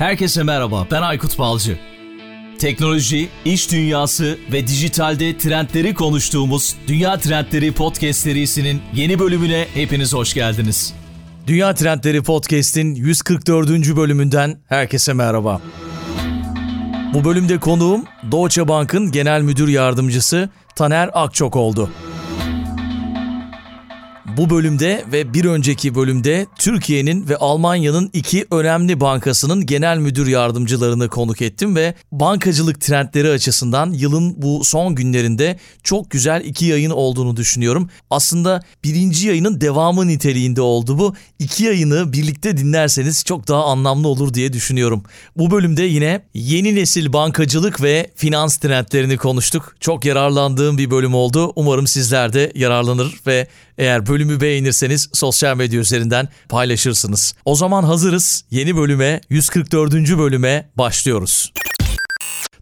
Herkese merhaba, ben Aykut Balcı. Teknoloji, iş dünyası ve dijitalde trendleri konuştuğumuz Dünya Trendleri Podcast serisinin yeni bölümüne hepiniz hoş geldiniz. Dünya Trendleri Podcast'in 144. bölümünden herkese merhaba. Bu bölümde konuğum Deutsche Bank'ın Genel Müdür Yardımcısı Taner Akçok oldu. Bu bölümde ve bir önceki bölümde Türkiye'nin ve Almanya'nın iki önemli bankasının genel müdür yardımcılarını konuk ettim ve bankacılık trendleri açısından yılın bu son günlerinde çok güzel iki yayın olduğunu düşünüyorum. Aslında birinci yayının devamı niteliğinde oldu bu. İki yayını birlikte dinlerseniz çok daha anlamlı olur diye düşünüyorum. Bu bölümde yine yeni nesil bankacılık ve finans trendlerini konuştuk. Çok yararlandığım bir bölüm oldu. Umarım sizler de yararlanır ve eğer bölümü beğenirseniz sosyal medya üzerinden paylaşırsınız. O zaman hazırız. Yeni bölüme 144. bölüme başlıyoruz.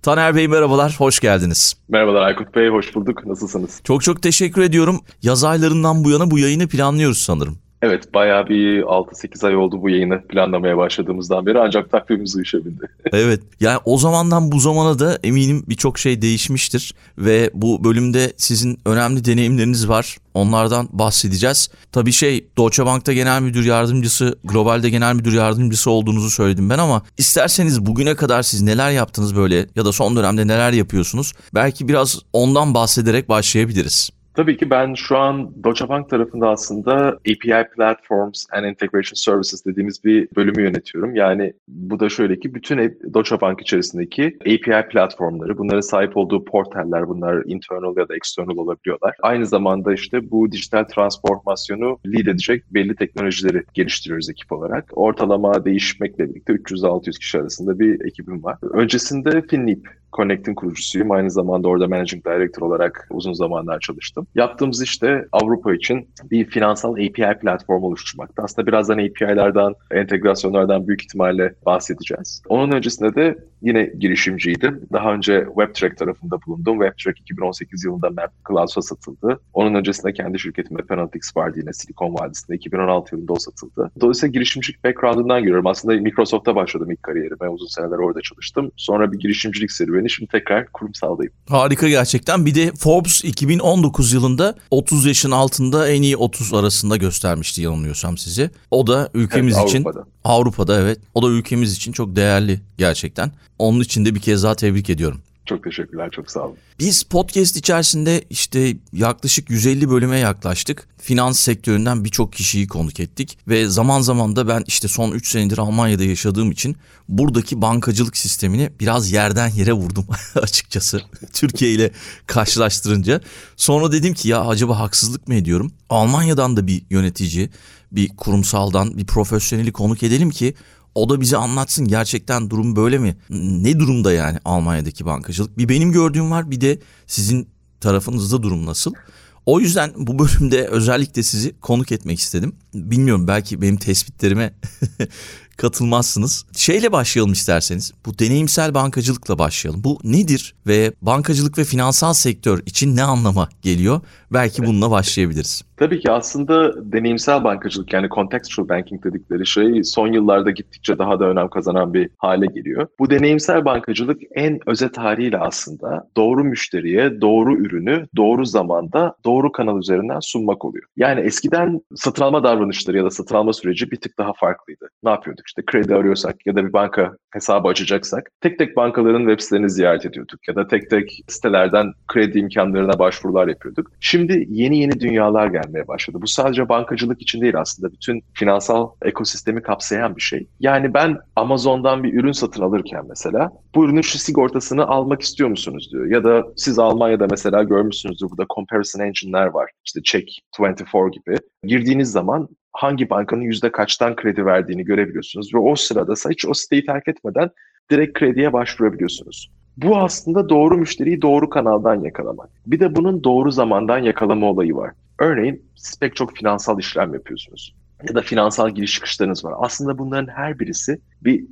Taner Bey merhabalar, hoş geldiniz. Merhabalar Aykut Bey, hoş bulduk. Nasılsınız? Çok çok teşekkür ediyorum. Yaz aylarından bu yana bu yayını planlıyoruz sanırım. Evet, bayağı bir 6-8 ay oldu bu yayını planlamaya başladığımızdan beri ancak takvimimiz uyuşabildi. evet, yani o zamandan bu zamana da eminim birçok şey değişmiştir ve bu bölümde sizin önemli deneyimleriniz var. Onlardan bahsedeceğiz. Tabii şey Deutsche Bank'ta genel müdür yardımcısı, Global'de genel müdür yardımcısı olduğunuzu söyledim ben ama isterseniz bugüne kadar siz neler yaptınız böyle ya da son dönemde neler yapıyorsunuz? Belki biraz ondan bahsederek başlayabiliriz. Tabii ki ben şu an Deutsche Bank tarafında aslında API Platforms and Integration Services dediğimiz bir bölümü yönetiyorum. Yani bu da şöyle ki bütün Deutsche Bank içerisindeki API platformları, bunların sahip olduğu portaller, bunlar internal ya da external olabiliyorlar. Aynı zamanda işte bu dijital transformasyonu lead edecek belli teknolojileri geliştiriyoruz ekip olarak. Ortalama değişmekle birlikte 300-600 kişi arasında bir ekibim var. Öncesinde FinLeap Connect'in kurucusuyum. Aynı zamanda orada Managing Director olarak uzun zamanlar çalıştım. Yaptığımız işte Avrupa için bir finansal API platformu oluşturmakta. Aslında birazdan API'lerden, entegrasyonlardan büyük ihtimalle bahsedeceğiz. Onun öncesinde de yine girişimciydim. Daha önce WebTrack tarafında bulundum. WebTrack 2018 yılında Map Cloud'a satıldı. Onun öncesinde kendi şirketim Penaltix vardı yine Silikon Vadisi'nde. 2016 yılında o satıldı. Dolayısıyla girişimcilik background'ından geliyorum. Aslında Microsoft'ta başladım ilk kariyerime. Uzun seneler orada çalıştım. Sonra bir girişimcilik serüveni. Şimdi tekrar kurumsaldayım. Harika gerçekten. Bir de Forbes 2019 yılında 30 yaşın altında en iyi 30 arasında göstermişti yanılmıyorsam sizi. O da ülkemiz evet, için Avrupa'da. Avrupa'da evet. O da ülkemiz için çok değerli gerçekten. Onun için de bir kez daha tebrik ediyorum. Çok teşekkürler, çok sağ olun. Biz podcast içerisinde işte yaklaşık 150 bölüme yaklaştık. Finans sektöründen birçok kişiyi konuk ettik ve zaman zaman da ben işte son 3 senedir Almanya'da yaşadığım için buradaki bankacılık sistemini biraz yerden yere vurdum açıkçası Türkiye ile karşılaştırınca. Sonra dedim ki ya acaba haksızlık mı ediyorum? Almanya'dan da bir yönetici, bir kurumsaldan bir profesyoneli konuk edelim ki o da bize anlatsın gerçekten durum böyle mi? Ne durumda yani Almanya'daki bankacılık? Bir benim gördüğüm var bir de sizin tarafınızda durum nasıl? O yüzden bu bölümde özellikle sizi konuk etmek istedim. Bilmiyorum belki benim tespitlerime katılmazsınız. Şeyle başlayalım isterseniz. Bu deneyimsel bankacılıkla başlayalım. Bu nedir ve bankacılık ve finansal sektör için ne anlama geliyor? Belki bununla başlayabiliriz. Tabii ki aslında deneyimsel bankacılık yani contextual banking dedikleri şey son yıllarda gittikçe daha da önem kazanan bir hale geliyor. Bu deneyimsel bankacılık en özet haliyle aslında doğru müşteriye doğru ürünü doğru zamanda doğru kanal üzerinden sunmak oluyor. Yani eskiden satın alma davranışları ya da satın alma süreci bir tık daha farklıydı. Ne yapıyorduk? işte kredi arıyorsak ya da bir banka hesabı açacaksak tek tek bankaların web sitelerini ziyaret ediyorduk ya da tek tek sitelerden kredi imkanlarına başvurular yapıyorduk. Şimdi yeni yeni dünyalar gelmeye başladı. Bu sadece bankacılık için değil aslında bütün finansal ekosistemi kapsayan bir şey. Yani ben Amazon'dan bir ürün satın alırken mesela bu ürünün şu sigortasını almak istiyor musunuz diyor. Ya da siz Almanya'da mesela görmüşsünüzdür burada comparison engine'ler var. İşte Check24 gibi. Girdiğiniz zaman hangi bankanın yüzde kaçtan kredi verdiğini görebiliyorsunuz ve o sırada hiç o siteyi terk etmeden direkt krediye başvurabiliyorsunuz. Bu aslında doğru müşteriyi doğru kanaldan yakalamak. Bir de bunun doğru zamandan yakalama olayı var. Örneğin siz pek çok finansal işlem yapıyorsunuz ya da finansal giriş çıkışlarınız var. Aslında bunların her birisi bir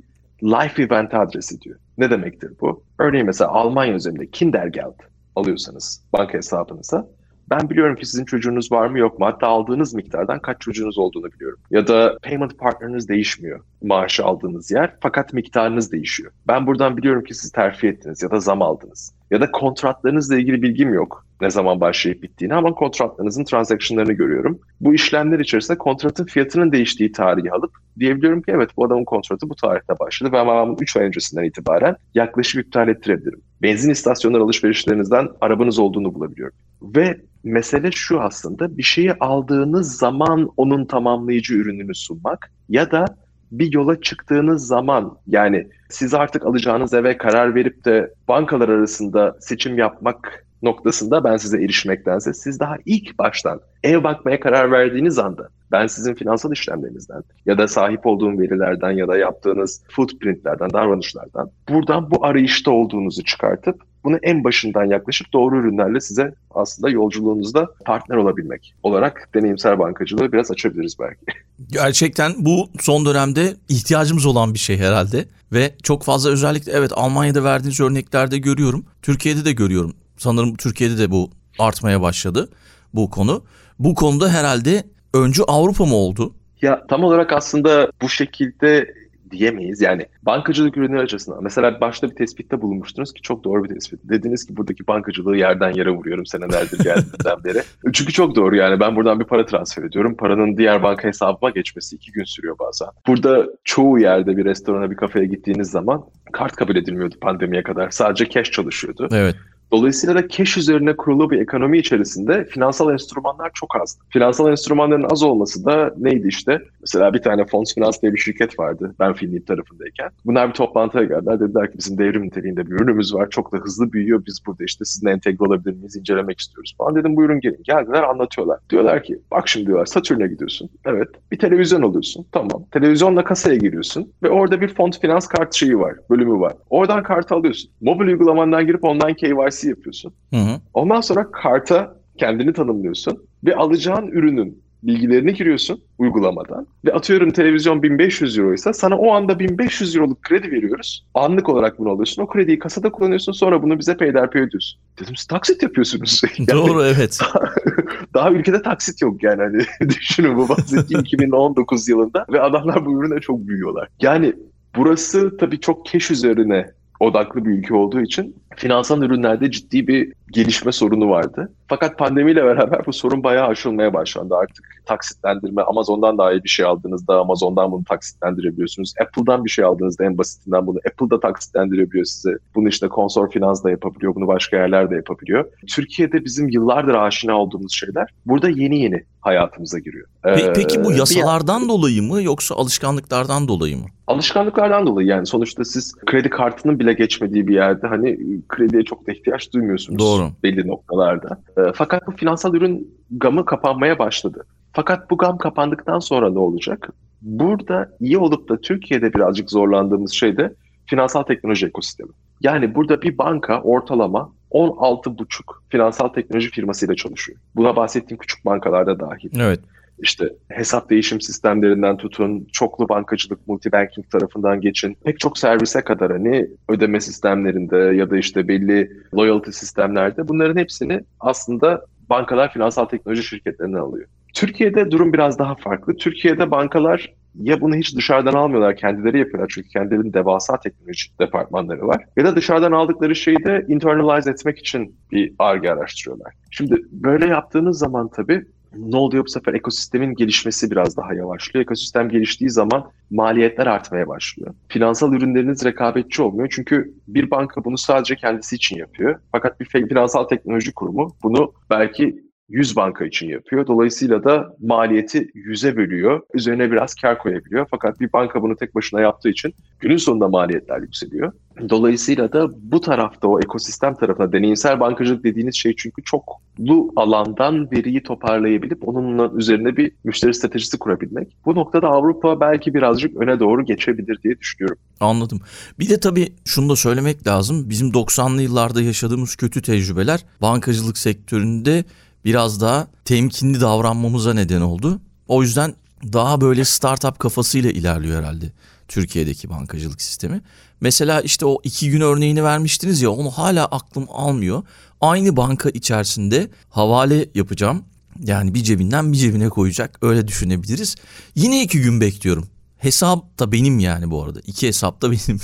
life event adresi diyor. Ne demektir bu? Örneğin mesela Almanya üzerinde Kindergeld alıyorsanız banka hesabınıza Ben biliyorum ki sizin çocuğunuz var mı yok mu? Hatta aldığınız miktardan kaç çocuğunuz olduğunu biliyorum. Ya da payment partneriniz değişmiyor maaşı aldığınız yer fakat miktarınız değişiyor. Ben buradan biliyorum ki siz terfi ettiniz ya da zam aldınız. Ya da kontratlarınızla ilgili bilgim yok ne zaman başlayıp bittiğini ama kontratlarınızın transactionlarını görüyorum. Bu işlemler içerisinde kontratın fiyatının değiştiği tarihi alıp diyebiliyorum ki evet bu adamın kontratı bu tarihte başladı ve ben bunu 3 ay öncesinden itibaren yaklaşık iptal ettirebilirim. Benzin istasyonları alışverişlerinizden arabanız olduğunu bulabiliyorum. Ve mesele şu aslında bir şeyi aldığınız zaman onun tamamlayıcı ürününü sunmak ya da bir yola çıktığınız zaman yani siz artık alacağınız eve karar verip de bankalar arasında seçim yapmak noktasında ben size erişmektense siz daha ilk baştan ev bakmaya karar verdiğiniz anda ben sizin finansal işlemlerinizden ya da sahip olduğum verilerden ya da yaptığınız footprintlerden, davranışlardan buradan bu arayışta olduğunuzu çıkartıp bunu en başından yaklaşıp doğru ürünlerle size aslında yolculuğunuzda partner olabilmek olarak deneyimsel bankacılığı biraz açabiliriz belki. Gerçekten bu son dönemde ihtiyacımız olan bir şey herhalde ve çok fazla özellikle evet Almanya'da verdiğiniz örneklerde görüyorum. Türkiye'de de görüyorum. Sanırım Türkiye'de de bu artmaya başladı bu konu. Bu konuda herhalde öncü Avrupa mı oldu? Ya tam olarak aslında bu şekilde diyemeyiz. Yani bankacılık ürünleri açısından mesela başta bir tespitte bulunmuştunuz ki çok doğru bir tespit. Dediniz ki buradaki bankacılığı yerden yere vuruyorum senelerdir geldiğimden beri. Çünkü çok doğru yani ben buradan bir para transfer ediyorum. Paranın diğer banka hesabıma geçmesi iki gün sürüyor bazen. Burada çoğu yerde bir restorana bir kafeye gittiğiniz zaman kart kabul edilmiyordu pandemiye kadar. Sadece cash çalışıyordu. Evet. Dolayısıyla da cash üzerine kurulu bir ekonomi içerisinde finansal enstrümanlar çok az. Finansal enstrümanların az olması da neydi işte? Mesela bir tane Fons Finans diye bir şirket vardı ben Finlip tarafındayken. Bunlar bir toplantıya geldiler. Dediler ki bizim devrim niteliğinde bir ürünümüz var. Çok da hızlı büyüyor. Biz burada işte sizinle entegre olabilir miyiz? incelemek istiyoruz falan. Dedim buyurun gelin. Geldiler anlatıyorlar. Diyorlar ki bak şimdi diyorlar Satürn'e gidiyorsun. Evet. Bir televizyon alıyorsun. Tamam. Televizyonla kasaya giriyorsun ve orada bir font finans kart şeyi var. Bölümü var. Oradan kartı alıyorsun. Mobil uygulamandan girip ondan KYC KYC yapıyorsun. Hı hı. Ondan sonra karta kendini tanımlıyorsun ve alacağın ürünün bilgilerini giriyorsun uygulamadan ve atıyorum televizyon 1500 euro ise sana o anda 1500 euroluk kredi veriyoruz. Anlık olarak bunu alıyorsun. O krediyi kasada kullanıyorsun sonra bunu bize peyderpey ödüyorsun. Dedim siz taksit yapıyorsunuz. yani, Doğru evet. daha ülkede taksit yok yani hani düşünün bu bahsettiğim 2019 yılında ve adamlar bu ürüne çok büyüyorlar. Yani burası tabii çok keş üzerine odaklı bir ülke olduğu için finansal ürünlerde ciddi bir gelişme sorunu vardı. Fakat pandemiyle beraber bu sorun bayağı aşılmaya başlandı. Artık taksitlendirme, Amazon'dan daha iyi bir şey aldığınızda Amazon'dan bunu taksitlendirebiliyorsunuz. Apple'dan bir şey aldığınızda en basitinden bunu Apple'da taksitlendirebiliyor size. Bunu işte Konsor Finans da yapabiliyor, bunu başka yerler de yapabiliyor. Türkiye'de bizim yıllardır aşina olduğumuz şeyler burada yeni yeni hayatımıza giriyor. Peki, peki bu yasalardan bir... dolayı mı yoksa alışkanlıklardan dolayı mı? Alışkanlıklardan dolayı yani sonuçta siz kredi kartının bile geçmediği bir yerde hani krediye çok da ihtiyaç duymuyorsunuz Doğru. belli noktalarda. E, fakat bu finansal ürün gamı kapanmaya başladı. Fakat bu gam kapandıktan sonra ne olacak? Burada iyi olup da Türkiye'de birazcık zorlandığımız şey de finansal teknoloji ekosistemi. Yani burada bir banka ortalama 16,5 finansal teknoloji firmasıyla çalışıyor. Buna bahsettiğim küçük bankalarda dahil. Evet işte hesap değişim sistemlerinden tutun, çoklu bankacılık, multibanking tarafından geçin. Pek çok servise kadar hani ödeme sistemlerinde ya da işte belli loyalty sistemlerde bunların hepsini aslında bankalar finansal teknoloji şirketlerinden alıyor. Türkiye'de durum biraz daha farklı. Türkiye'de bankalar ya bunu hiç dışarıdan almıyorlar, kendileri yapıyorlar çünkü kendilerinin devasa teknoloji departmanları var. Ya da dışarıdan aldıkları şeyi de internalize etmek için bir ARGE araştırıyorlar. Şimdi böyle yaptığınız zaman tabii ne oluyor bu sefer ekosistemin gelişmesi biraz daha yavaşlıyor. Ekosistem geliştiği zaman maliyetler artmaya başlıyor. Finansal ürünleriniz rekabetçi olmuyor çünkü bir banka bunu sadece kendisi için yapıyor. Fakat bir finansal teknoloji kurumu bunu belki 100 banka için yapıyor. Dolayısıyla da maliyeti 100'e bölüyor. Üzerine biraz kar koyabiliyor. Fakat bir banka bunu tek başına yaptığı için günün sonunda maliyetler yükseliyor. Dolayısıyla da bu tarafta o ekosistem tarafına deneyimsel bankacılık dediğiniz şey çünkü çoklu alandan veriyi toparlayabilip onunla üzerine bir müşteri stratejisi kurabilmek. Bu noktada Avrupa belki birazcık öne doğru geçebilir diye düşünüyorum. Anladım. Bir de tabii şunu da söylemek lazım. Bizim 90'lı yıllarda yaşadığımız kötü tecrübeler bankacılık sektöründe biraz daha temkinli davranmamıza neden oldu. O yüzden daha böyle startup kafasıyla ilerliyor herhalde Türkiye'deki bankacılık sistemi. Mesela işte o iki gün örneğini vermiştiniz ya onu hala aklım almıyor. Aynı banka içerisinde havale yapacağım. Yani bir cebinden bir cebine koyacak öyle düşünebiliriz. Yine iki gün bekliyorum. Hesap da benim yani bu arada. İki hesap da benim.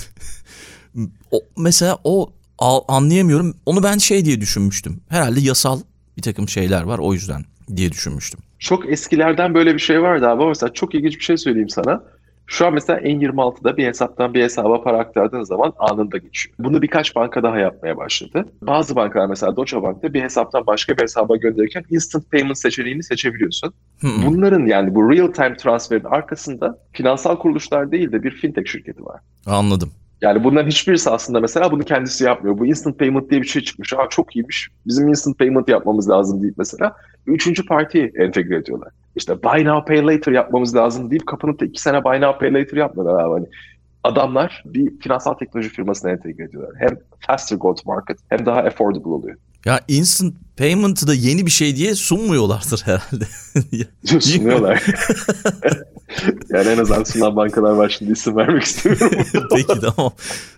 o, mesela o anlayamıyorum. Onu ben şey diye düşünmüştüm. Herhalde yasal bir takım şeyler var o yüzden diye düşünmüştüm. Çok eskilerden böyle bir şey vardı abi. Mesela çok ilginç bir şey söyleyeyim sana. Şu an mesela N26'da bir hesaptan bir hesaba para aktardığın zaman anında geçiyor. Bunu birkaç banka daha yapmaya başladı. Bazı bankalar mesela Deutsche Bank'ta bir hesaptan başka bir hesaba gönderirken instant payment seçeneğini seçebiliyorsun. Hmm. Bunların yani bu real time transferin arkasında finansal kuruluşlar değil de bir fintech şirketi var. Anladım. Yani bunların hiçbirisi aslında mesela bunu kendisi yapmıyor. Bu instant payment diye bir şey çıkmış. Aa çok iyiymiş. Bizim instant payment yapmamız lazım deyip mesela üçüncü partiyi entegre ediyorlar. İşte buy now pay later yapmamız lazım deyip kapınıp da iki sene buy now pay later yapmıyorlar abi. Hani adamlar bir finansal teknoloji firmasına entegre ediyorlar. Hem faster go to market hem daha affordable oluyor. Ya instant payment'ı da yeni bir şey diye sunmuyorlardır herhalde. Sunuyorlar. yani en azından sunan bankalar var şimdi isim vermek istemiyorum. Peki tamam.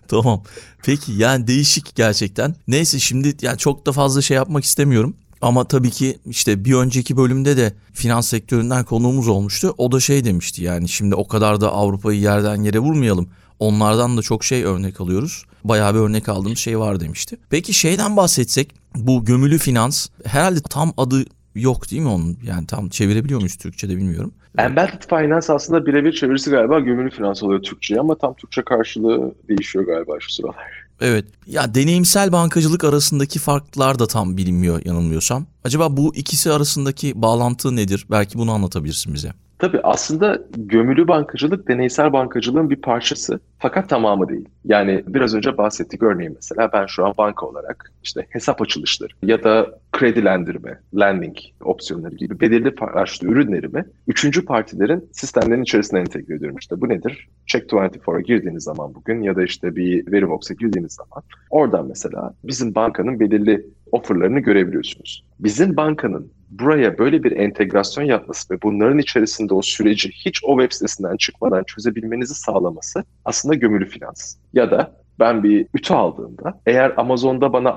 Tamam. Peki yani değişik gerçekten. Neyse şimdi yani çok da fazla şey yapmak istemiyorum. Ama tabii ki işte bir önceki bölümde de finans sektöründen konuğumuz olmuştu. O da şey demişti yani şimdi o kadar da Avrupa'yı yerden yere vurmayalım. Onlardan da çok şey örnek alıyoruz. Bayağı bir örnek aldığımız şey var demişti. Peki şeyden bahsetsek bu gömülü finans herhalde tam adı yok değil mi onun? Yani tam çevirebiliyor muyuz Türkçe'de bilmiyorum. Embedded Finance aslında birebir çevirisi galiba gömülü finans oluyor Türkçe'ye ama tam Türkçe karşılığı değişiyor galiba şu sıralar. Evet. Ya deneyimsel bankacılık arasındaki farklar da tam bilinmiyor yanılmıyorsam. Acaba bu ikisi arasındaki bağlantı nedir? Belki bunu anlatabilirsin bize. Tabii aslında gömülü bankacılık deneysel bankacılığın bir parçası fakat tamamı değil. Yani biraz önce bahsettik örneğin mesela ben şu an banka olarak işte hesap açılışları ya da kredilendirme, lending opsiyonları gibi belirli başlı ürünlerimi üçüncü partilerin sistemlerin içerisine entegre ediyorum. İşte bu nedir? Check24'a girdiğiniz zaman bugün ya da işte bir Verivox'a girdiğiniz zaman oradan mesela bizim bankanın belirli offerlarını görebiliyorsunuz. Bizim bankanın buraya böyle bir entegrasyon yapması ve bunların içerisinde o süreci hiç o web sitesinden çıkmadan çözebilmenizi sağlaması aslında gömülü finans. Ya da ben bir ütü aldığımda eğer Amazon'da bana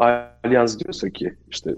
Allianz diyorsa ki işte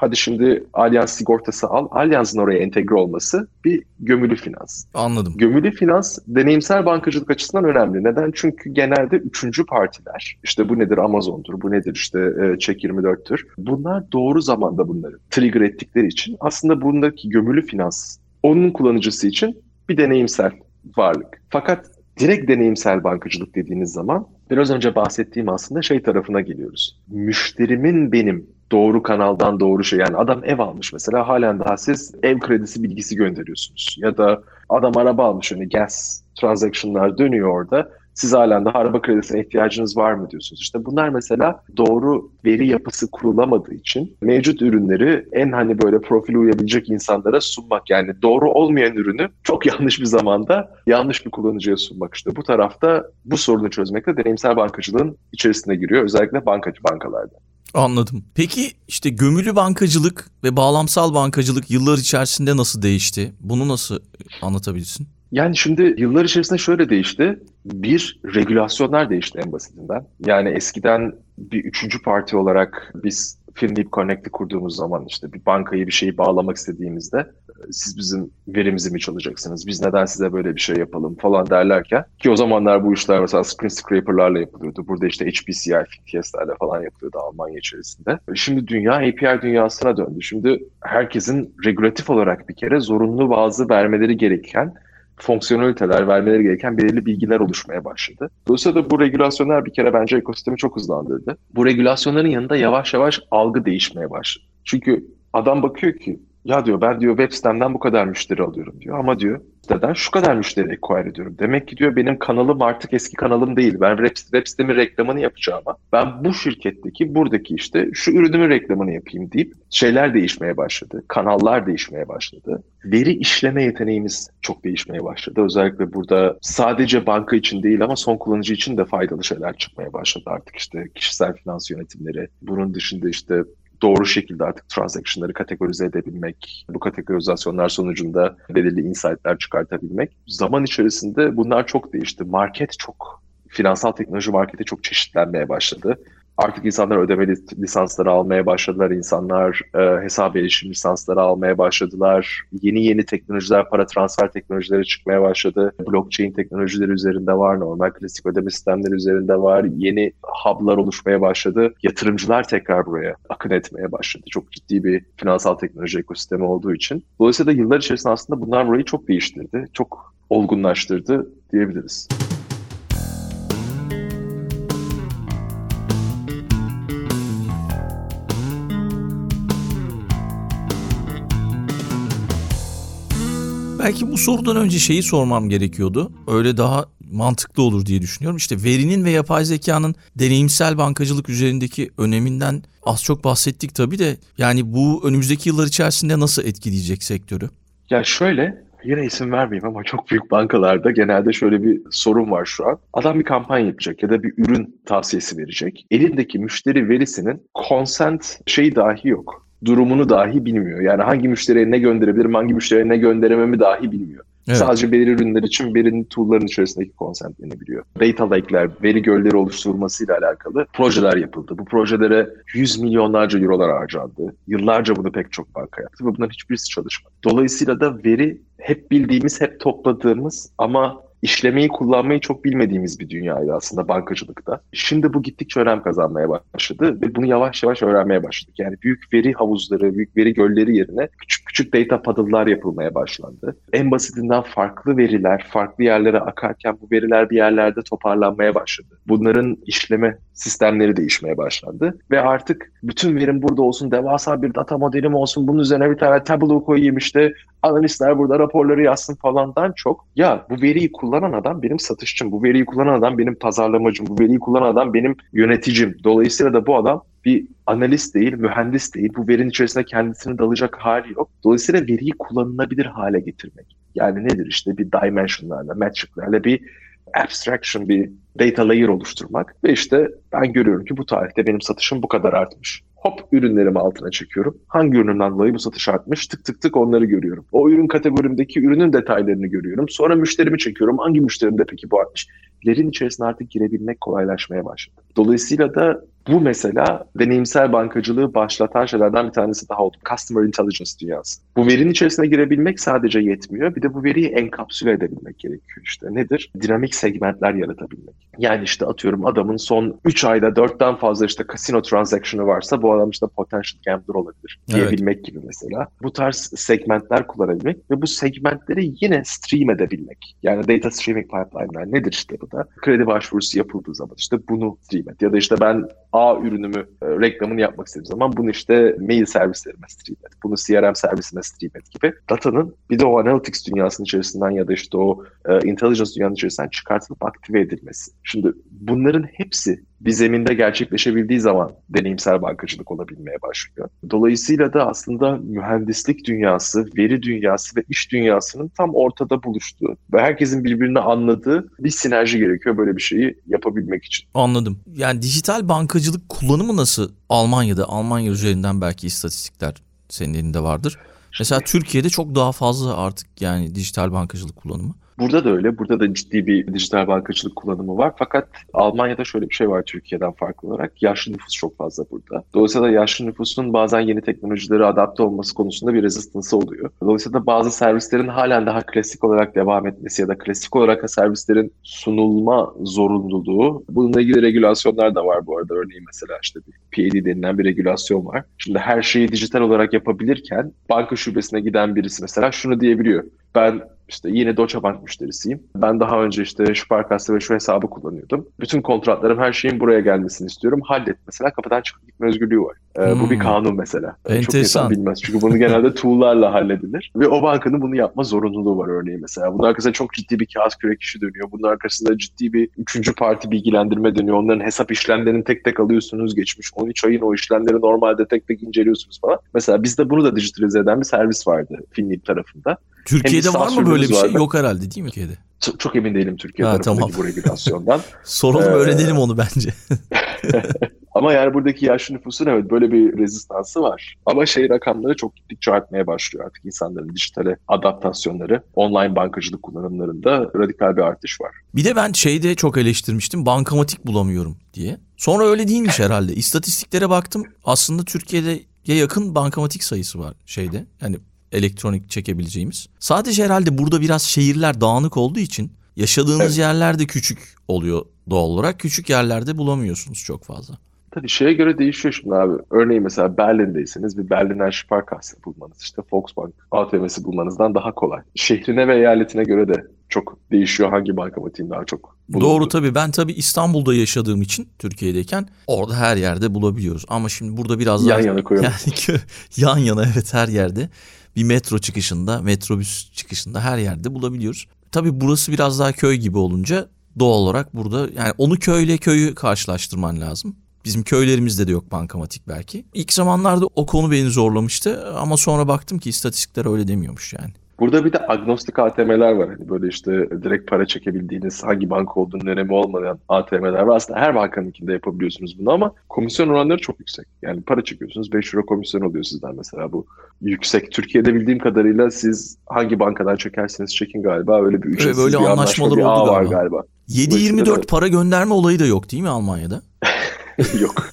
hadi şimdi Allianz sigortası al. Allianz'ın oraya entegre olması bir gömülü finans. Anladım. Gömülü finans deneyimsel bankacılık açısından önemli. Neden? Çünkü genelde üçüncü partiler, işte bu nedir Amazon'dur, bu nedir işte e, Check24'tür. Bunlar doğru zamanda bunları trigger ettikleri için aslında bundaki gömülü finans onun kullanıcısı için bir deneyimsel varlık. Fakat direkt deneyimsel bankacılık dediğiniz zaman biraz önce bahsettiğim aslında şey tarafına geliyoruz. Müşterimin benim doğru kanaldan doğru şey. Yani adam ev almış mesela halen daha siz ev kredisi bilgisi gönderiyorsunuz. Ya da adam araba almış hani gas transaction'lar dönüyor orada. Siz halen daha araba kredisine ihtiyacınız var mı diyorsunuz. İşte bunlar mesela doğru veri yapısı kurulamadığı için mevcut ürünleri en hani böyle profil uyabilecek insanlara sunmak. Yani doğru olmayan ürünü çok yanlış bir zamanda yanlış bir kullanıcıya sunmak. işte bu tarafta bu sorunu çözmekte deneyimsel bankacılığın içerisine giriyor. Özellikle bankacı bankalarda. Anladım. Peki işte gömülü bankacılık ve bağlamsal bankacılık yıllar içerisinde nasıl değişti? Bunu nasıl anlatabilirsin? Yani şimdi yıllar içerisinde şöyle değişti. Bir, regülasyonlar değişti en basitinden. Yani eskiden bir üçüncü parti olarak biz Finleap Connect'i kurduğumuz zaman işte bir bankayı bir şeyi bağlamak istediğimizde siz bizim verimizi mi çalacaksınız? Biz neden size böyle bir şey yapalım falan derlerken ki o zamanlar bu işler mesela screen scraper'larla yapılıyordu. Burada işte HPCI, FTS'lerle falan yapılıyordu Almanya içerisinde. Şimdi dünya API dünyasına döndü. Şimdi herkesin regülatif olarak bir kere zorunlu bazı vermeleri gereken fonksiyoneliteler vermeleri gereken belirli bilgiler oluşmaya başladı. Dolayısıyla da bu regülasyonlar bir kere bence ekosistemi çok hızlandırdı. Bu regülasyonların yanında yavaş yavaş algı değişmeye başladı. Çünkü adam bakıyor ki ya diyor ben diyor web sitemden bu kadar müşteri alıyorum diyor ama diyor siteden şu kadar müşteri acquire ediyorum. Demek ki diyor benim kanalım artık eski kanalım değil. Ben web, web sitemin reklamını yapacağım ama ben bu şirketteki buradaki işte şu ürünümün reklamını yapayım deyip şeyler değişmeye başladı. Kanallar değişmeye başladı. Veri işleme yeteneğimiz çok değişmeye başladı. Özellikle burada sadece banka için değil ama son kullanıcı için de faydalı şeyler çıkmaya başladı artık işte kişisel finans yönetimleri. Bunun dışında işte doğru şekilde artık transaction'ları kategorize edebilmek, bu kategorizasyonlar sonucunda belirli insight'lar çıkartabilmek. Zaman içerisinde bunlar çok değişti. Market çok, finansal teknoloji marketi çok çeşitlenmeye başladı. Artık insanlar ödemeli lisansları almaya başladılar. İnsanlar e, hesap erişim lisansları almaya başladılar. Yeni yeni teknolojiler, para transfer teknolojileri çıkmaya başladı. Blockchain teknolojileri üzerinde var. Normal klasik ödeme sistemleri üzerinde var. Yeni hub'lar oluşmaya başladı. Yatırımcılar tekrar buraya akın etmeye başladı. Çok ciddi bir finansal teknoloji ekosistemi olduğu için. Dolayısıyla yıllar içerisinde aslında bunlar burayı çok değiştirdi. Çok olgunlaştırdı diyebiliriz. Belki bu sorudan önce şeyi sormam gerekiyordu. Öyle daha mantıklı olur diye düşünüyorum. İşte verinin ve yapay zekanın deneyimsel bankacılık üzerindeki öneminden az çok bahsettik tabii de yani bu önümüzdeki yıllar içerisinde nasıl etkileyecek sektörü? Ya şöyle yine isim vermeyeyim ama çok büyük bankalarda genelde şöyle bir sorun var şu an. Adam bir kampanya yapacak ya da bir ürün tavsiyesi verecek. Elindeki müşteri verisinin consent şeyi dahi yok durumunu dahi bilmiyor. Yani hangi müşteriye ne gönderebilirim, hangi müşteriye ne gönderememi dahi bilmiyor. Evet. Sadece belirli ürünler için verinin tool'ların içerisindeki consentlerini biliyor. Data lake'ler, veri gölleri oluşturulmasıyla alakalı projeler yapıldı. Bu projelere yüz milyonlarca eurolar harcandı. Yıllarca bunu pek çok banka yaptı ve bunların hiçbirisi çalışmadı. Dolayısıyla da veri hep bildiğimiz, hep topladığımız ama işlemeyi kullanmayı çok bilmediğimiz bir dünyaydı aslında bankacılıkta. Şimdi bu gittikçe önem kazanmaya başladı ve bunu yavaş yavaş öğrenmeye başladık. Yani büyük veri havuzları, büyük veri gölleri yerine küçük küçük data puddle'lar yapılmaya başlandı. En basitinden farklı veriler farklı yerlere akarken bu veriler bir yerlerde toparlanmaya başladı. Bunların işleme sistemleri değişmeye başlandı ve artık bütün verim burada olsun, devasa bir data modelim olsun, bunun üzerine bir tane tableau koyayım işte analistler burada raporları yazsın falandan çok ya bu veriyi kullanan adam benim satışçım, bu veriyi kullanan adam benim pazarlamacım, bu veriyi kullanan adam benim yöneticim. Dolayısıyla da bu adam bir analist değil, mühendis değil. Bu verinin içerisinde kendisini dalacak hali yok. Dolayısıyla veriyi kullanılabilir hale getirmek. Yani nedir işte bir dimensionlarla, metriclerle bir abstraction, bir data layer oluşturmak. Ve işte ben görüyorum ki bu tarihte benim satışım bu kadar artmış. Hop ürünlerimi altına çekiyorum. Hangi üründen dolayı bu satış artmış? Tık tık tık onları görüyorum. O ürün kategorimdeki ürünün detaylarını görüyorum. Sonra müşterimi çekiyorum. Hangi müşterimde peki bu artmış? Lerin içerisine artık girebilmek kolaylaşmaya başladı. Dolayısıyla da bu mesela deneyimsel bankacılığı başlatan şeylerden bir tanesi daha oldu. Customer Intelligence dünyası. Bu verinin içerisine girebilmek sadece yetmiyor. Bir de bu veriyi enkapsüle edebilmek gerekiyor işte. Nedir? Dinamik segmentler yaratabilmek. Yani işte atıyorum adamın son 3 ayda 4'ten fazla işte kasino transaction'ı varsa bu adam işte potential gambler olabilir diyebilmek evet. gibi mesela. Bu tarz segmentler kullanabilmek ve bu segmentleri yine stream edebilmek. Yani data streaming pipeline'lar nedir işte bu da? Kredi başvurusu yapıldığı zaman işte bunu stream et. Ya da işte ben A ürünümü e, reklamını yapmak istediğim zaman bunu işte mail servislerime stream et. Bunu CRM servisine stream et gibi. Datanın bir de o analytics dünyasının içerisinden ya da işte o e, intelligence dünyanın içerisinden çıkartılıp aktive edilmesi. Şimdi bunların hepsi bir zeminde gerçekleşebildiği zaman deneyimsel bankacılık olabilmeye başlıyor. Dolayısıyla da aslında mühendislik dünyası, veri dünyası ve iş dünyasının tam ortada buluştuğu ve herkesin birbirini anladığı bir sinerji gerekiyor böyle bir şeyi yapabilmek için. Anladım. Yani dijital bankacılık kullanımı nasıl Almanya'da? Almanya üzerinden belki istatistikler senin elinde vardır. Mesela Türkiye'de çok daha fazla artık yani dijital bankacılık kullanımı. Burada da öyle. Burada da ciddi bir dijital bankacılık kullanımı var. Fakat Almanya'da şöyle bir şey var Türkiye'den farklı olarak. Yaşlı nüfus çok fazla burada. Dolayısıyla yaşlı nüfusun bazen yeni teknolojilere adapte olması konusunda bir rezistansı oluyor. Dolayısıyla bazı servislerin halen daha klasik olarak devam etmesi ya da klasik olarak servislerin sunulma zorunluluğu. Bununla ilgili regülasyonlar da var bu arada. Örneğin mesela işte bir PAD denilen bir regülasyon var. Şimdi her şeyi dijital olarak yapabilirken banka şubesine giden birisi mesela şunu diyebiliyor. Ben işte yine Deutsche Bank müşterisiyim. Ben daha önce işte şu Sparkasse ve şu hesabı kullanıyordum. Bütün kontratlarım her şeyin buraya gelmesini istiyorum. Hallet mesela kapıdan çıkıp gitme özgürlüğü var. Ee, hmm. Bu bir hmm. kanun mesela. Enteresan. Çok insan bilmez. Çünkü bunu genelde tool'larla halledilir. Ve o bankanın bunu yapma zorunluluğu var örneğin mesela. Bunun arkasında çok ciddi bir kağıt kürek işi dönüyor. Bunun arkasında ciddi bir üçüncü parti bilgilendirme dönüyor. Onların hesap işlemlerini tek tek alıyorsunuz geçmiş. 13 ayın o işlemleri normalde tek tek inceliyorsunuz falan. Mesela bizde bunu da dijitalize eden bir servis vardı Finlip tarafında. Türkiye'de var mı böyle bir şey? Yok herhalde değil mi Türkiye'de? Çok, çok emin değilim Türkiye ha, tarafındaki tamam. bu regülasyondan. Soralım ee, öğrenelim onu bence. Ama yani buradaki yaşlı nüfusun evet böyle bir rezistansı var. Ama şey rakamları çok gittikçe artmaya başlıyor artık insanların dijitale adaptasyonları, online bankacılık kullanımlarında radikal bir artış var. Bir de ben şeyde çok eleştirmiştim bankamatik bulamıyorum diye. Sonra öyle değilmiş herhalde. İstatistiklere baktım aslında Türkiye'de yakın bankamatik sayısı var şeyde. Yani elektronik çekebileceğimiz. Sadece herhalde burada biraz şehirler dağınık olduğu için yaşadığınız evet. yerler de küçük oluyor doğal olarak. Küçük yerlerde bulamıyorsunuz çok fazla. Tabii şeye göre değişiyor şimdi abi. Örneğin mesela Berlin'deyseniz bir Berliner Sparkasse bulmanız işte Volksbank ATM'si bulmanızdan daha kolay. Şehrine ve eyaletine göre de çok değişiyor hangi bankamatiğin daha çok bulunduğu. Doğru tabii ben tabii İstanbul'da yaşadığım için Türkiye'deyken orada her yerde bulabiliyoruz. Ama şimdi burada biraz yan daha... yana koyalım. Yani yan yana evet her yerde bir metro çıkışında, metrobüs çıkışında her yerde bulabiliyoruz. Tabii burası biraz daha köy gibi olunca doğal olarak burada yani onu köyle köyü karşılaştırman lazım. Bizim köylerimizde de yok bankamatik belki. İlk zamanlarda o konu beni zorlamıştı ama sonra baktım ki istatistikler öyle demiyormuş yani. Burada bir de agnostik ATM'ler var. Hani böyle işte direkt para çekebildiğiniz hangi banka olduğunun önemi olmayan ATM'ler var. Aslında her bankanın içinde yapabiliyorsunuz bunu ama komisyon oranları çok yüksek. Yani para çekiyorsunuz 5 euro komisyon oluyor sizden mesela bu yüksek. Türkiye'de bildiğim kadarıyla siz hangi bankadan çekerseniz çekin galiba öyle bir ücretsiz böyle bir anlaşmalar anlaşma, oldu var galiba. 7-24 para gönderme olayı da yok değil mi Almanya'da? yok.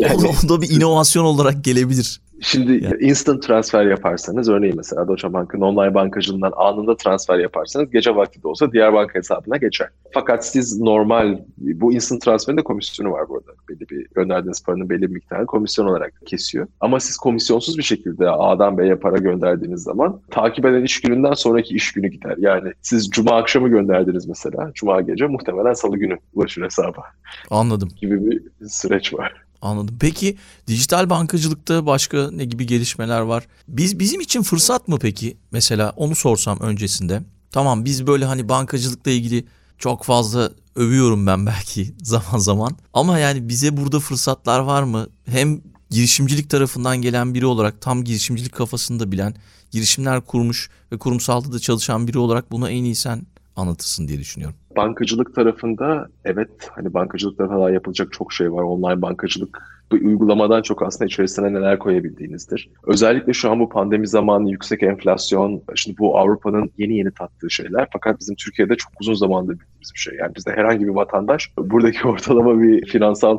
Yani, o da bir inovasyon olarak gelebilir. Şimdi yani. instant transfer yaparsanız örneğin mesela Deutsche Bank'ın online bankacılığından anında transfer yaparsanız gece vakti de olsa diğer banka hesabına geçer. Fakat siz normal bu instant transferin de komisyonu var burada. Belli bir gönderdiğiniz paranın belli bir miktarını komisyon olarak kesiyor. Ama siz komisyonsuz bir şekilde A'dan B'ye para gönderdiğiniz zaman takip eden iş gününden sonraki iş günü gider. Yani siz cuma akşamı gönderdiniz mesela. Cuma gece muhtemelen salı günü ulaşır hesaba. Anladım. Gibi bir süreç var. Anladım. Peki dijital bankacılıkta başka ne gibi gelişmeler var? Biz bizim için fırsat mı peki? Mesela onu sorsam öncesinde. Tamam biz böyle hani bankacılıkla ilgili çok fazla övüyorum ben belki zaman zaman. Ama yani bize burada fırsatlar var mı? Hem girişimcilik tarafından gelen biri olarak tam girişimcilik kafasında bilen, girişimler kurmuş ve kurumsalda da çalışan biri olarak bunu en iyi sen anlatırsın diye düşünüyorum. Bankacılık tarafında evet hani bankacılık tarafında yapılacak çok şey var. Online bankacılık bir uygulamadan çok aslında içerisine neler koyabildiğinizdir. Özellikle şu an bu pandemi zamanı yüksek enflasyon, şimdi bu Avrupa'nın yeni yeni tattığı şeyler. Fakat bizim Türkiye'de çok uzun zamandır bildiğimiz bir şey. Yani bizde herhangi bir vatandaş buradaki ortalama bir finansal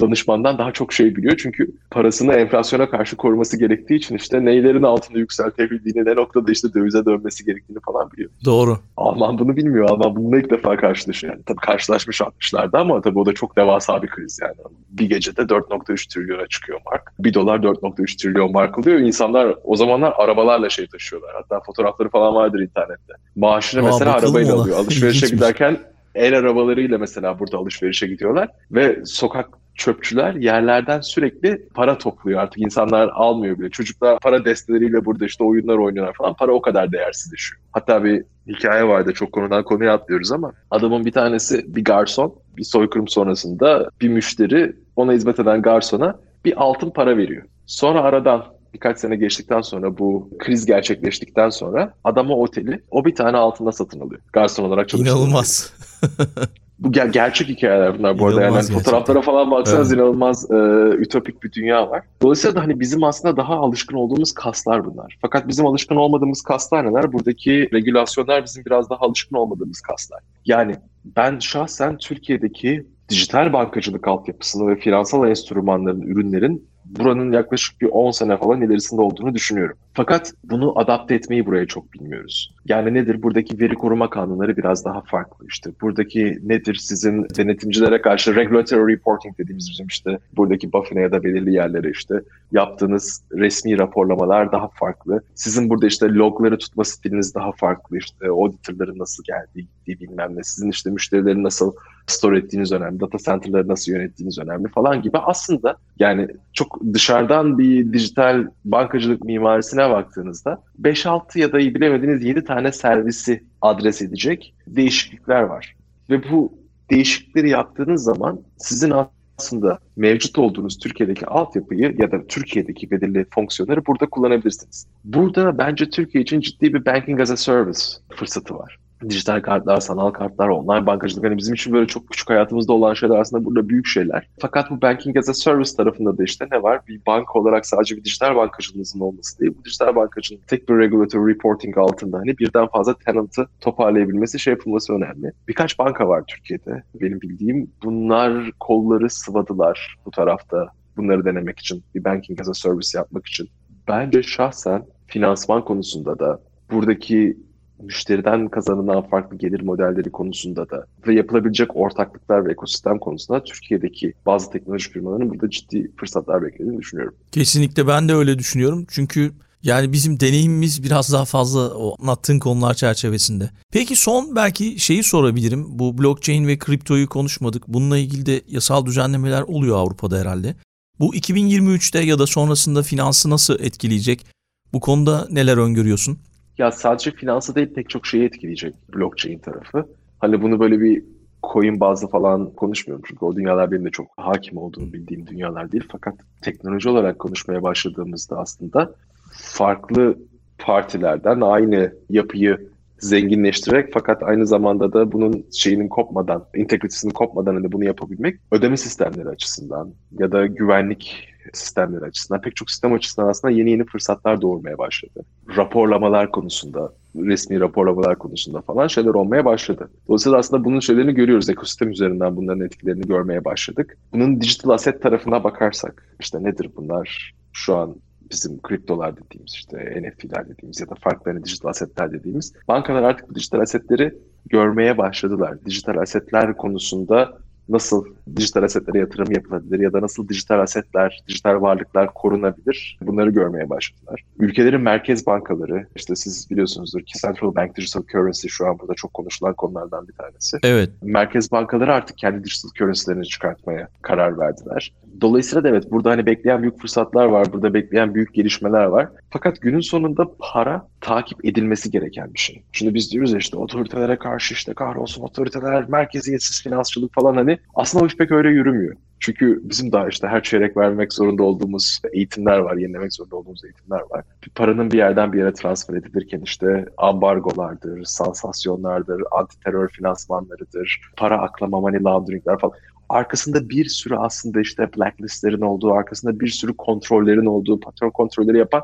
danışmandan daha çok şey biliyor. Çünkü parasını enflasyona karşı koruması gerektiği için işte neylerin altında yükseltebildiğini, ne noktada işte dövize dönmesi gerektiğini falan biliyor. Doğru. Alman bunu bilmiyor. Alman bununla ilk defa karşılaşıyor. Yani tabii karşılaşmış 60'larda ama tabii o da çok devasa bir kriz yani. Bir gecede 4.3 trilyona çıkıyor mark. Bir dolar 4.3 trilyon mark oluyor. İnsanlar o zamanlar arabalarla şey taşıyorlar. Hatta fotoğrafları falan vardır internette. Maaşını Aa, mesela arabayla alıyor. Alışverişe giderken el arabalarıyla mesela burada alışverişe gidiyorlar ve sokak çöpçüler yerlerden sürekli para topluyor artık insanlar almıyor bile. Çocuklar para desteleriyle burada işte oyunlar oynuyorlar falan para o kadar değersizleşiyor. Hatta bir hikaye vardı çok konudan konuya atlıyoruz ama adamın bir tanesi bir garson bir soykırım sonrasında bir müşteri ona hizmet eden garsona bir altın para veriyor. Sonra aradan birkaç sene geçtikten sonra bu kriz gerçekleştikten sonra adama oteli o bir tane altında satın alıyor. Garson olarak çalışıyor. İnanılmaz. bu ger- gerçek hikayeler bunlar bu arada. Yani gerçekten. fotoğraflara falan baksanız evet. inanılmaz e, ütopik bir dünya var. Dolayısıyla da hani bizim aslında daha alışkın olduğumuz kaslar bunlar. Fakat bizim alışkın olmadığımız kaslar neler? Buradaki regülasyonlar bizim biraz daha alışkın olmadığımız kaslar. Yani ben şahsen Türkiye'deki dijital bankacılık altyapısını ve finansal enstrümanların, ürünlerin buranın yaklaşık bir 10 sene falan ilerisinde olduğunu düşünüyorum. Fakat bunu adapte etmeyi buraya çok bilmiyoruz. Yani nedir? Buradaki veri koruma kanunları biraz daha farklı. İşte buradaki nedir sizin denetimcilere karşı regulatory reporting dediğimiz bizim işte buradaki BaFin'e ya da belirli yerlere işte yaptığınız resmi raporlamalar daha farklı. Sizin burada işte logları tutma stiliniz daha farklı. İşte auditorların nasıl geldiği, gittiği bilmem ne. Sizin işte müşterileri nasıl store ettiğiniz önemli. Data center'ları nasıl yönettiğiniz önemli falan gibi. Aslında yani çok dışarıdan bir dijital bankacılık mimarisine baktığınızda 5-6 ya da iyi bilemediğiniz 7 tane servisi adres edecek değişiklikler var. Ve bu değişiklikleri yaptığınız zaman sizin aslında mevcut olduğunuz Türkiye'deki altyapıyı ya da Türkiye'deki belirli fonksiyonları burada kullanabilirsiniz. Burada bence Türkiye için ciddi bir banking as a service fırsatı var. Dijital kartlar, sanal kartlar, online bankacılık hani bizim için böyle çok küçük hayatımızda olan şeyler aslında burada büyük şeyler. Fakat bu banking as a service tarafında da işte ne var? Bir banka olarak sadece bir dijital bankacılığınızın olması değil. Bu dijital bankacılığın tek bir regulatory reporting altında hani birden fazla tenant'ı toparlayabilmesi, şey yapılması önemli. Birkaç banka var Türkiye'de benim bildiğim. Bunlar kolları sıvadılar bu tarafta bunları denemek için, bir banking as a service yapmak için. Bence şahsen finansman konusunda da buradaki müşteriden kazanılan farklı gelir modelleri konusunda da ve yapılabilecek ortaklıklar ve ekosistem konusunda Türkiye'deki bazı teknoloji firmalarının burada ciddi fırsatlar beklediğini düşünüyorum. Kesinlikle ben de öyle düşünüyorum. Çünkü yani bizim deneyimimiz biraz daha fazla o anlattığın konular çerçevesinde. Peki son belki şeyi sorabilirim. Bu blockchain ve kriptoyu konuşmadık. Bununla ilgili de yasal düzenlemeler oluyor Avrupa'da herhalde. Bu 2023'te ya da sonrasında finansı nasıl etkileyecek? Bu konuda neler öngörüyorsun? Ya sadece finansı değil pek çok şeyi etkileyecek blockchain tarafı. Hani bunu böyle bir coin bazlı falan konuşmuyorum çünkü o dünyalar benim de çok hakim olduğunu bildiğim dünyalar değil. Fakat teknoloji olarak konuşmaya başladığımızda aslında farklı partilerden aynı yapıyı zenginleştirerek fakat aynı zamanda da bunun şeyinin kopmadan, integritesinin kopmadan hani bunu yapabilmek ödeme sistemleri açısından ya da güvenlik sistemleri açısından pek çok sistem açısından aslında yeni yeni fırsatlar doğurmaya başladı. Raporlamalar konusunda, resmi raporlamalar konusunda falan şeyler olmaya başladı. Dolayısıyla aslında bunun şeylerini görüyoruz. Ekosistem üzerinden bunların etkilerini görmeye başladık. Bunun digital asset tarafına bakarsak işte nedir bunlar? Şu an bizim kriptolar dediğimiz işte NFT'ler dediğimiz ya da farklı hani dijital asetler dediğimiz bankalar artık bu dijital asetleri görmeye başladılar. Dijital asetler konusunda nasıl dijital asetlere yatırım yapılabilir ya da nasıl dijital asetler, dijital varlıklar korunabilir bunları görmeye başladılar. Ülkelerin merkez bankaları işte siz biliyorsunuzdur ki Central Bank Digital Currency şu an burada çok konuşulan konulardan bir tanesi. Evet. Merkez bankaları artık kendi dijital currency'lerini çıkartmaya karar verdiler. Dolayısıyla da evet burada hani bekleyen büyük fırsatlar var, burada bekleyen büyük gelişmeler var. Fakat günün sonunda para takip edilmesi gereken bir şey. Şimdi biz diyoruz ya işte otoritelere karşı işte kahrolsun otoriteler, merkeziyetsiz finansçılık falan hani aslında o iş pek öyle yürümüyor. Çünkü bizim daha işte her çeyrek vermek zorunda olduğumuz eğitimler var, yenilemek zorunda olduğumuz eğitimler var. Bir paranın bir yerden bir yere transfer edilirken işte ambargolardır, sansasyonlardır, anti terör finansmanlarıdır, para aklama, money launderingler falan arkasında bir sürü aslında işte blacklistlerin olduğu, arkasında bir sürü kontrollerin olduğu, patron kontrolleri yapan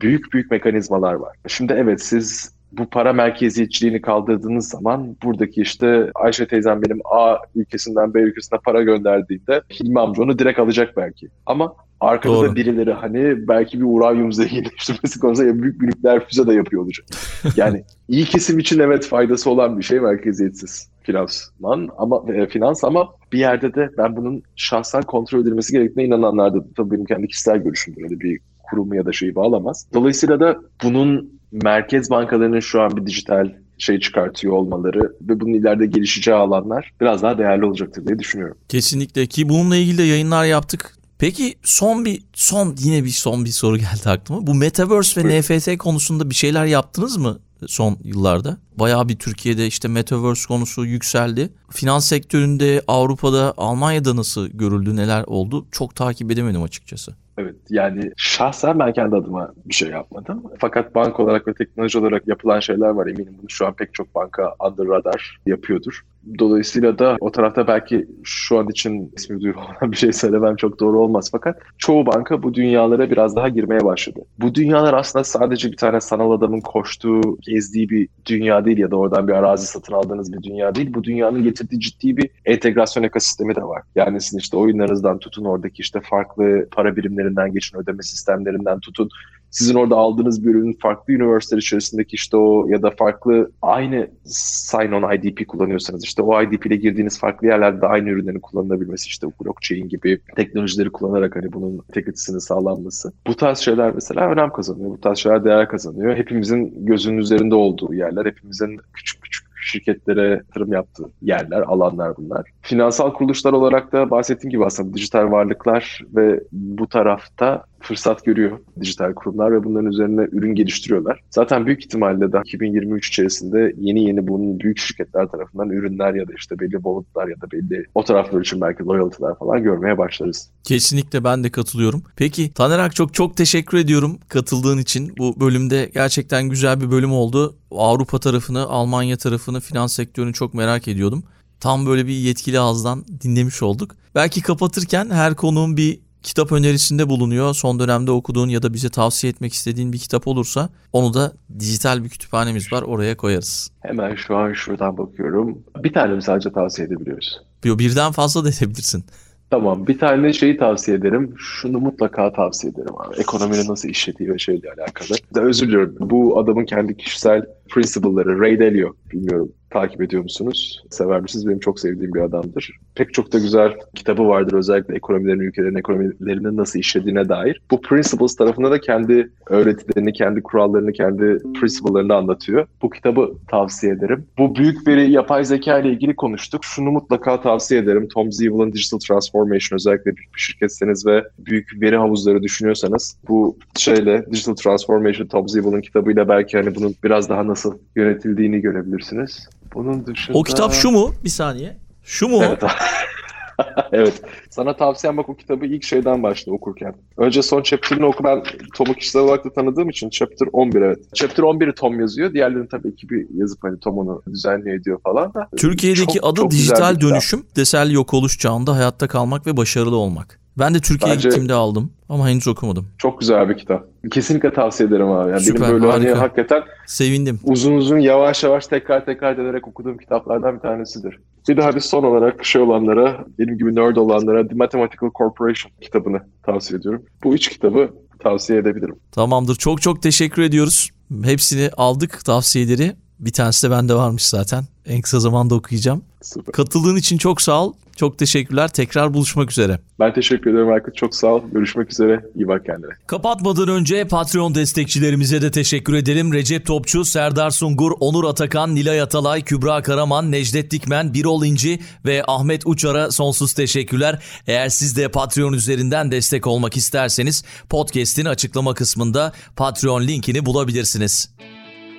büyük büyük mekanizmalar var. Şimdi evet siz bu para merkeziyetçiliğini kaldırdığınız zaman buradaki işte Ayşe teyzem benim A ülkesinden B ülkesine para gönderdiğinde Hilmi amca onu direkt alacak belki. Ama arkada Doğru. birileri hani belki bir uranyum zenginleştirmesi konusunda büyük bir nükleer füze de yapıyor olacak. Yani iyi kesim için evet faydası olan bir şey merkeziyetsiz finansman ama e, finans ama bir yerde de ben bunun şahsen kontrol edilmesi gerektiğine inananlar da tabii benim kendi kişisel görüşümdür. Öyle bir kurumu ya da şeyi bağlamaz. Dolayısıyla da bunun merkez bankalarının şu an bir dijital şey çıkartıyor olmaları ve bunun ileride gelişeceği alanlar biraz daha değerli olacaktır diye düşünüyorum. Kesinlikle ki bununla ilgili de yayınlar yaptık. Peki son bir son yine bir son bir soru geldi aklıma. Bu Metaverse ve Buyurun. NFT konusunda bir şeyler yaptınız mı son yıllarda? Bayağı bir Türkiye'de işte Metaverse konusu yükseldi. Finans sektöründe Avrupa'da Almanya'da nasıl görüldü neler oldu çok takip edemedim açıkçası. Evet yani şahsen ben kendi adıma bir şey yapmadım. Fakat bank olarak ve teknoloji olarak yapılan şeyler var eminim bunu şu an pek çok banka under radar yapıyordur. Dolayısıyla da o tarafta belki şu an için ismi duyulan bir şey söylemem çok doğru olmaz. Fakat çoğu banka bu dünyalara biraz daha girmeye başladı. Bu dünyalar aslında sadece bir tane sanal adamın koştuğu, gezdiği bir dünya değil ya da oradan bir arazi satın aldığınız bir dünya değil. Bu dünyanın getirdiği ciddi bir entegrasyon ekosistemi de var. Yani sizin işte oyunlarınızdan tutun oradaki işte farklı para birimlerinden geçin ödeme sistemlerinden tutun sizin orada aldığınız bir ürünün farklı üniversiteler içerisindeki işte o ya da farklı aynı sign-on IDP kullanıyorsanız işte o IDP ile girdiğiniz farklı yerlerde aynı ürünlerin kullanılabilmesi işte blockchain gibi teknolojileri kullanarak hani bunun integritesinin sağlanması. Bu tarz şeyler mesela önem kazanıyor. Bu tarz şeyler değer kazanıyor. Hepimizin gözünün üzerinde olduğu yerler, hepimizin küçük küçük şirketlere yatırım yaptığı yerler, alanlar bunlar. Finansal kuruluşlar olarak da bahsettiğim gibi aslında dijital varlıklar ve bu tarafta fırsat görüyor dijital kurumlar ve bunların üzerine ürün geliştiriyorlar. Zaten büyük ihtimalle de 2023 içerisinde yeni yeni bunun büyük şirketler tarafından ürünler ya da işte belli walletlar ya da belli o taraflar için belki loyalty'ler falan görmeye başlarız. Kesinlikle ben de katılıyorum. Peki Taner Akçok çok teşekkür ediyorum katıldığın için. Bu bölümde gerçekten güzel bir bölüm oldu. Avrupa tarafını, Almanya tarafını, finans sektörünü çok merak ediyordum. Tam böyle bir yetkili ağızdan dinlemiş olduk. Belki kapatırken her konuğun bir kitap önerisinde bulunuyor. Son dönemde okuduğun ya da bize tavsiye etmek istediğin bir kitap olursa onu da dijital bir kütüphanemiz var oraya koyarız. Hemen şu an şuradan bakıyorum. Bir tane mi sadece tavsiye edebiliyoruz? Birden fazla da edebilirsin. Tamam. Bir tane şeyi tavsiye ederim. Şunu mutlaka tavsiye ederim abi. Ekonominin nasıl işlediği ve şeyle alakalı. Özür diliyorum. Bu adamın kendi kişisel principle'ları. Ray Dalio. Bilmiyorum takip ediyor musunuz? Sever misiniz? Benim çok sevdiğim bir adamdır. Pek çok da güzel kitabı vardır özellikle ekonomilerin, ülkelerin ekonomilerinin nasıl işlediğine dair. Bu Principles tarafında da kendi öğretilerini, kendi kurallarını, kendi principle'larını anlatıyor. Bu kitabı tavsiye ederim. Bu büyük veri, yapay zeka ile ilgili konuştuk. Şunu mutlaka tavsiye ederim. Tom Zeevill'ın Digital Transformation özellikle bir şirketseniz ve büyük veri havuzları düşünüyorsanız bu şeyle Digital Transformation Tom Zeevill'ın kitabıyla belki hani bunun biraz daha nasıl yönetildiğini görebilirsiniz. Bunun dışında... O kitap şu mu? Bir saniye. Şu mu? Evet. evet. Sana tavsiyem bak o kitabı ilk şeyden başla okurken. Önce son chapter'ını oku. Ben Tom'u kişisel olarak da tanıdığım için chapter 11 evet. Chapter 11'i Tom yazıyor. Diğerlerini tabii ki bir yazıp hani Tom onu düzenliyor ediyor falan da. Türkiye'deki Çok- adı çok dijital dönüşüm, desel yok oluş çağında hayatta kalmak ve başarılı olmak. Ben de Türkiye'ye Bence- gittiğimde aldım ama henüz okumadım. Çok güzel bir kitap. Kesinlikle tavsiye ederim abi. Yani Süper, benim böyle hani harika. hakikaten Sevindim. uzun uzun yavaş yavaş tekrar tekrar ederek okuduğum kitaplardan bir tanesidir. Bir daha bir son olarak şey olanlara, benim gibi nerd olanlara The Mathematical Corporation kitabını tavsiye ediyorum. Bu üç kitabı tavsiye edebilirim. Tamamdır. Çok çok teşekkür ediyoruz. Hepsini aldık tavsiyeleri. Bir tanesi de bende varmış zaten. En kısa zamanda okuyacağım. Süper. Katıldığın için çok sağ ol. Çok teşekkürler. Tekrar buluşmak üzere. Ben teşekkür ederim Aykut. Çok sağ ol. Görüşmek üzere. İyi bak kendine. Kapatmadan önce Patreon destekçilerimize de teşekkür edelim. Recep Topçu, Serdar Sungur, Onur Atakan, Nilay Atalay, Kübra Karaman, Necdet Dikmen, Birol İnci ve Ahmet Uçar'a sonsuz teşekkürler. Eğer siz de Patreon üzerinden destek olmak isterseniz podcast'in açıklama kısmında Patreon linkini bulabilirsiniz.